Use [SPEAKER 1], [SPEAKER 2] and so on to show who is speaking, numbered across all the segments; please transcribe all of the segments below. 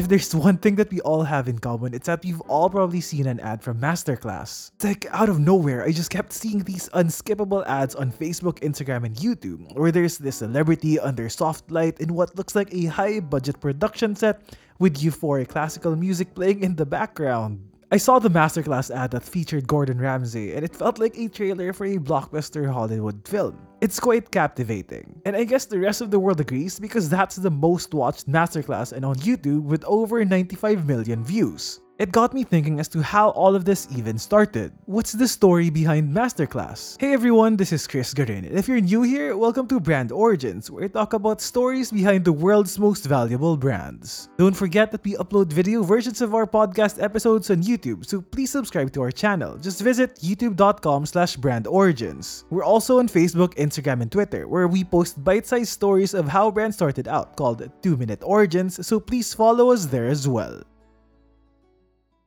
[SPEAKER 1] If there's one thing that we all have in common, it's that we've all probably seen an ad from Masterclass. Like out of nowhere, I just kept seeing these unskippable ads on Facebook, Instagram, and YouTube, where there's this celebrity under soft light in what looks like a high budget production set with euphoric classical music playing in the background. I saw the Masterclass ad that featured Gordon Ramsay, and it felt like a trailer for a blockbuster Hollywood film. It's quite captivating. And I guess the rest of the world agrees because that's the most watched Masterclass and on YouTube with over 95 million views. It got me thinking as to how all of this even started. What's the story behind Masterclass? Hey everyone, this is Chris Garin, if you're new here, welcome to Brand Origins, where I talk about stories behind the world's most valuable brands. Don't forget that we upload video versions of our podcast episodes on YouTube, so please subscribe to our channel. Just visit youtube.com slash brandorigins. We're also on Facebook, Instagram, and Twitter, where we post bite-sized stories of how brands started out, called 2-Minute Origins, so please follow us there as well.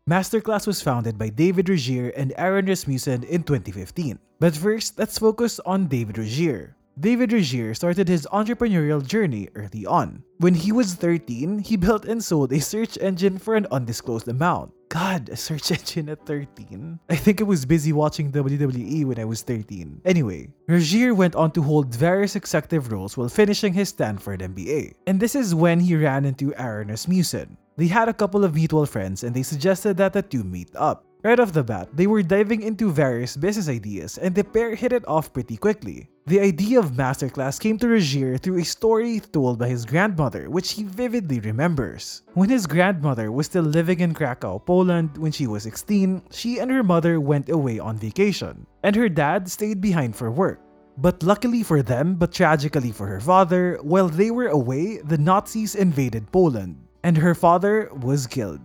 [SPEAKER 1] Masterclass was founded by David Rogier and Aaron Rasmussen in 2015. But first, let's focus on David Rogier. David Rogier started his entrepreneurial journey early on. When he was 13, he built and sold a search engine for an undisclosed amount. God, a search engine at 13? I think I was busy watching WWE when I was 13. Anyway, Rogier went on to hold various executive roles while finishing his Stanford MBA. And this is when he ran into Aaron Rasmussen. They had a couple of mutual friends and they suggested that the two meet up. Right off the bat, they were diving into various business ideas and the pair hit it off pretty quickly. The idea of Masterclass came to Rogier through a story told by his grandmother, which he vividly remembers. When his grandmother was still living in Krakow, Poland, when she was 16, she and her mother went away on vacation, and her dad stayed behind for work. But luckily for them, but tragically for her father, while they were away, the Nazis invaded Poland and her father was killed.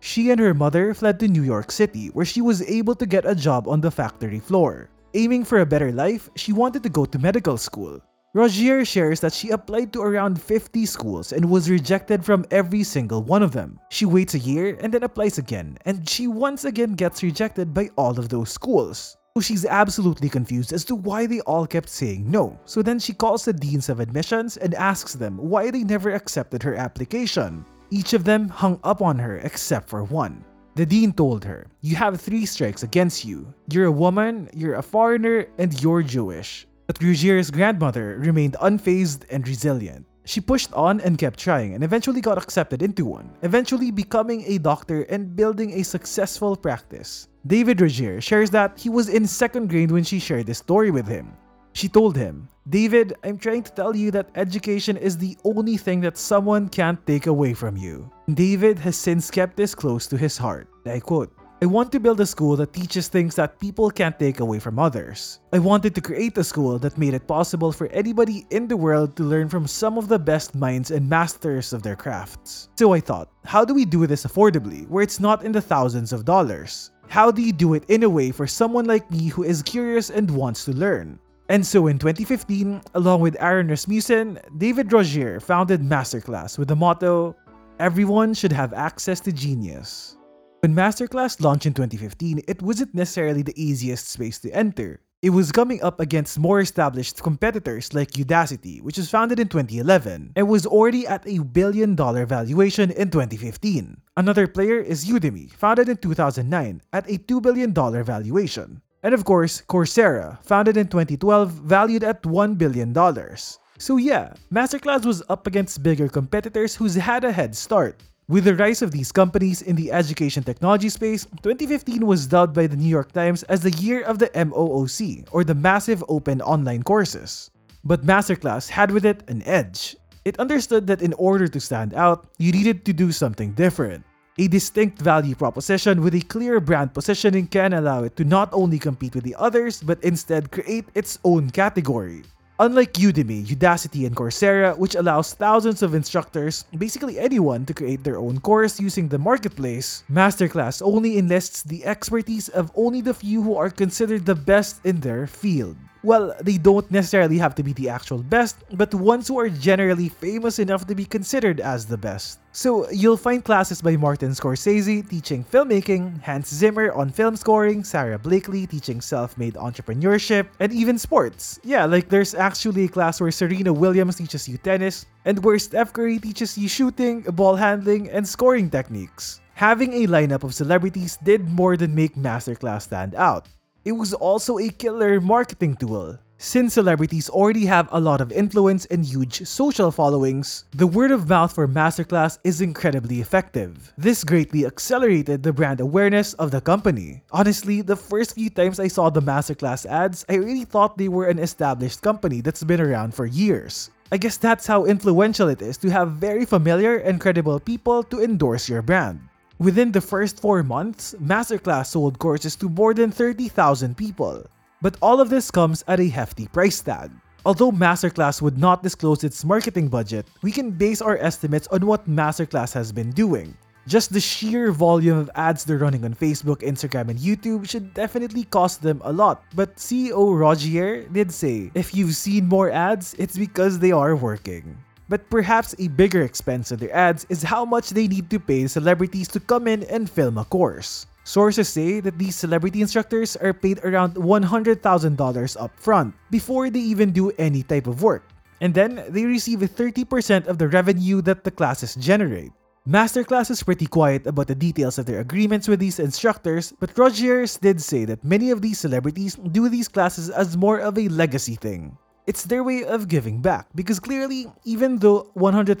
[SPEAKER 1] She and her mother fled to New York City, where she was able to get a job on the factory floor. Aiming for a better life, she wanted to go to medical school. Rogier shares that she applied to around 50 schools and was rejected from every single one of them. She waits a year and then applies again, and she once again gets rejected by all of those schools. So she's absolutely confused as to why they all kept saying no. So then she calls the deans of admissions and asks them why they never accepted her application. Each of them hung up on her except for one. The dean told her, You have three strikes against you. You're a woman, you're a foreigner, and you're Jewish. But Rogier's grandmother remained unfazed and resilient. She pushed on and kept trying and eventually got accepted into one, eventually becoming a doctor and building a successful practice. David Rogier shares that he was in second grade when she shared this story with him. She told him, David, I'm trying to tell you that education is the only thing that someone can't take away from you. David has since kept this close to his heart. I quote, I want to build a school that teaches things that people can't take away from others. I wanted to create a school that made it possible for anybody in the world to learn from some of the best minds and masters of their crafts. So I thought, how do we do this affordably, where it's not in the thousands of dollars? How do you do it in a way for someone like me who is curious and wants to learn? And so in 2015, along with Aaron Rasmussen, David Rogier founded Masterclass with the motto, Everyone should have access to genius. When Masterclass launched in 2015, it wasn't necessarily the easiest space to enter. It was coming up against more established competitors like Udacity, which was founded in 2011 and was already at a billion dollar valuation in 2015. Another player is Udemy, founded in 2009 at a $2 billion valuation. And of course, Coursera, founded in 2012, valued at $1 billion. So yeah, Masterclass was up against bigger competitors who's had a head start. With the rise of these companies in the education technology space, 2015 was dubbed by the New York Times as the year of the MOOC, or the Massive Open Online Courses. But Masterclass had with it an edge. It understood that in order to stand out, you needed to do something different. A distinct value proposition with a clear brand positioning can allow it to not only compete with the others, but instead create its own category. Unlike Udemy, Udacity, and Coursera, which allows thousands of instructors, basically anyone, to create their own course using the marketplace, Masterclass only enlists the expertise of only the few who are considered the best in their field. Well, they don't necessarily have to be the actual best, but ones who are generally famous enough to be considered as the best. So you'll find classes by Martin Scorsese teaching filmmaking, Hans Zimmer on film scoring, Sara Blakely teaching self-made entrepreneurship, and even sports. Yeah, like there's actually a class where Serena Williams teaches you tennis, and where Steph Curry teaches you shooting, ball handling, and scoring techniques. Having a lineup of celebrities did more than make Masterclass stand out. It was also a killer marketing tool. Since celebrities already have a lot of influence and huge social followings, the word of mouth for Masterclass is incredibly effective. This greatly accelerated the brand awareness of the company. Honestly, the first few times I saw the Masterclass ads, I really thought they were an established company that's been around for years. I guess that's how influential it is to have very familiar and credible people to endorse your brand. Within the first 4 months, Masterclass sold courses to more than 30,000 people. But all of this comes at a hefty price tag. Although Masterclass would not disclose its marketing budget, we can base our estimates on what Masterclass has been doing. Just the sheer volume of ads they're running on Facebook, Instagram, and YouTube should definitely cost them a lot. But CEO Rogier did say, if you've seen more ads, it's because they are working. But perhaps a bigger expense of their ads is how much they need to pay celebrities to come in and film a course. Sources say that these celebrity instructors are paid around $100,000 upfront before they even do any type of work. And then they receive 30% of the revenue that the classes generate. Masterclass is pretty quiet about the details of their agreements with these instructors, but Rogers did say that many of these celebrities do these classes as more of a legacy thing. It's their way of giving back because clearly, even though $100,000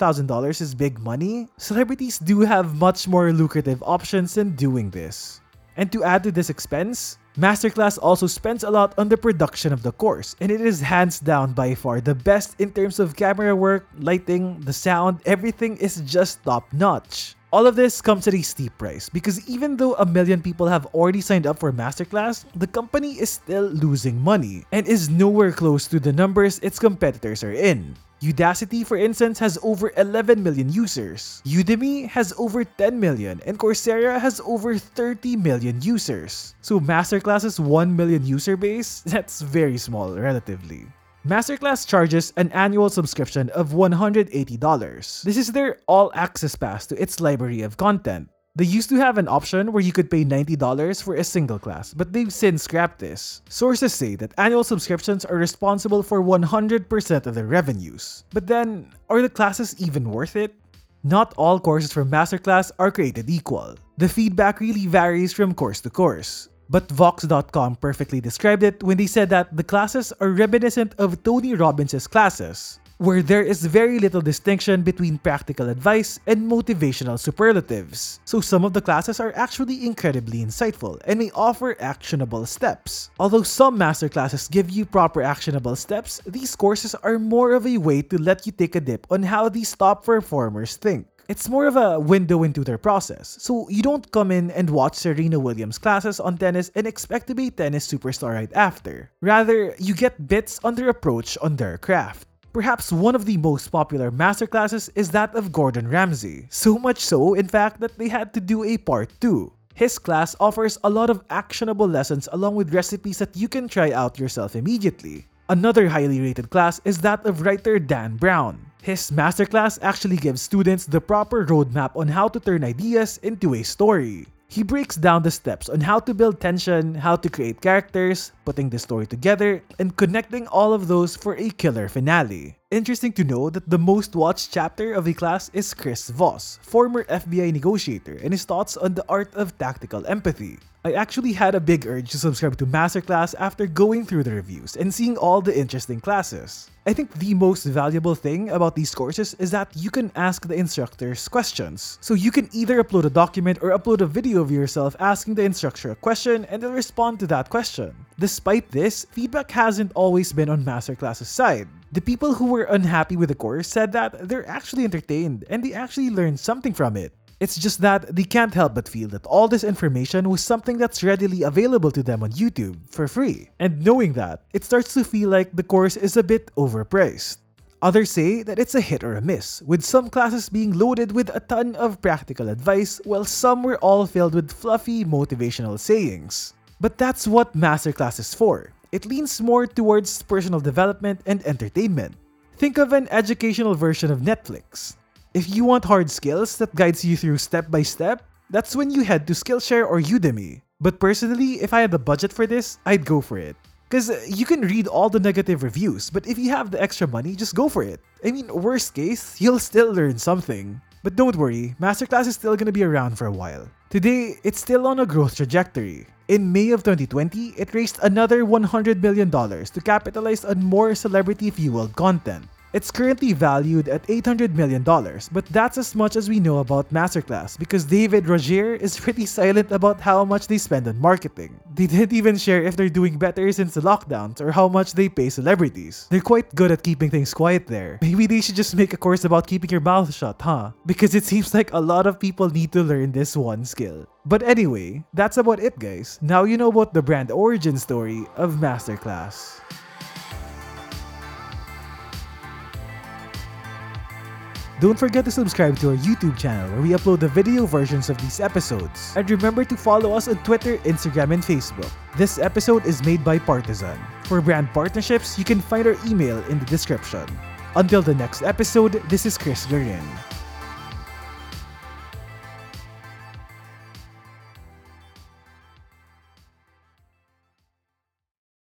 [SPEAKER 1] is big money, celebrities do have much more lucrative options in doing this. And to add to this expense, Masterclass also spends a lot on the production of the course, and it is hands down by far the best in terms of camera work, lighting, the sound, everything is just top notch. All of this comes at a steep price because even though a million people have already signed up for Masterclass, the company is still losing money and is nowhere close to the numbers its competitors are in. Udacity, for instance, has over 11 million users. Udemy has over 10 million, and Coursera has over 30 million users. So Masterclass's 1 million user base, that's very small relatively. Masterclass charges an annual subscription of $180. This is their all access pass to its library of content. They used to have an option where you could pay $90 for a single class, but they've since scrapped this. Sources say that annual subscriptions are responsible for 100% of their revenues. But then, are the classes even worth it? Not all courses from Masterclass are created equal. The feedback really varies from course to course. But Vox.com perfectly described it when they said that the classes are reminiscent of Tony Robbins' classes, where there is very little distinction between practical advice and motivational superlatives. So some of the classes are actually incredibly insightful and may offer actionable steps. Although some masterclasses give you proper actionable steps, these courses are more of a way to let you take a dip on how these top performers think. It's more of a window into their process, so you don't come in and watch Serena Williams classes on tennis and expect to be tennis superstar right after. Rather, you get bits on their approach on their craft. Perhaps one of the most popular masterclasses is that of Gordon Ramsay, so much so, in fact, that they had to do a part 2. His class offers a lot of actionable lessons along with recipes that you can try out yourself immediately. Another highly rated class is that of writer Dan Brown. His masterclass actually gives students the proper roadmap on how to turn ideas into a story. He breaks down the steps on how to build tension, how to create characters, putting the story together, and connecting all of those for a killer finale. Interesting to know that the most watched chapter of the class is Chris Voss, former FBI negotiator, and his thoughts on the art of tactical empathy. I actually had a big urge to subscribe to Masterclass after going through the reviews and seeing all the interesting classes. I think the most valuable thing about these courses is that you can ask the instructors questions. So you can either upload a document or upload a video of yourself asking the instructor a question and then respond to that question. Despite this, feedback hasn't always been on Masterclass's side. The people who were unhappy with the course said that they're actually entertained and they actually learned something from it. It's just that they can't help but feel that all this information was something that's readily available to them on YouTube for free. And knowing that, it starts to feel like the course is a bit overpriced. Others say that it's a hit or a miss, with some classes being loaded with a ton of practical advice, while some were all filled with fluffy motivational sayings. But that's what Masterclass is for. It leans more towards personal development and entertainment. Think of an educational version of Netflix. If you want hard skills that guides you through step by step, that's when you head to Skillshare or Udemy. But personally, if I had the budget for this, I'd go for it. Because you can read all the negative reviews, but if you have the extra money, just go for it. I mean, worst case, you'll still learn something. But don't worry, Masterclass is still gonna be around for a while. Today, it's still on a growth trajectory. In May of 2020, it raised another $100 million to capitalize on more celebrity fueled content. It's currently valued at $800 million, but that's as much as we know about Masterclass because David Rogier is pretty silent about how much they spend on marketing. They didn't even share if they're doing better since the lockdowns or how much they pay celebrities. They're quite good at keeping things quiet there. Maybe they should just make a course about keeping your mouth shut, huh? Because it seems like a lot of people need to learn this one skill. But anyway, that's about it guys. Now you know about the brand origin story of Masterclass. Don't forget to subscribe to our YouTube channel where we upload the video versions of these episodes. And remember to follow us on Twitter, Instagram, and Facebook. This episode is made by Partizan. For brand partnerships, you can find our email in the description. Until the next episode, this is Chris Garin.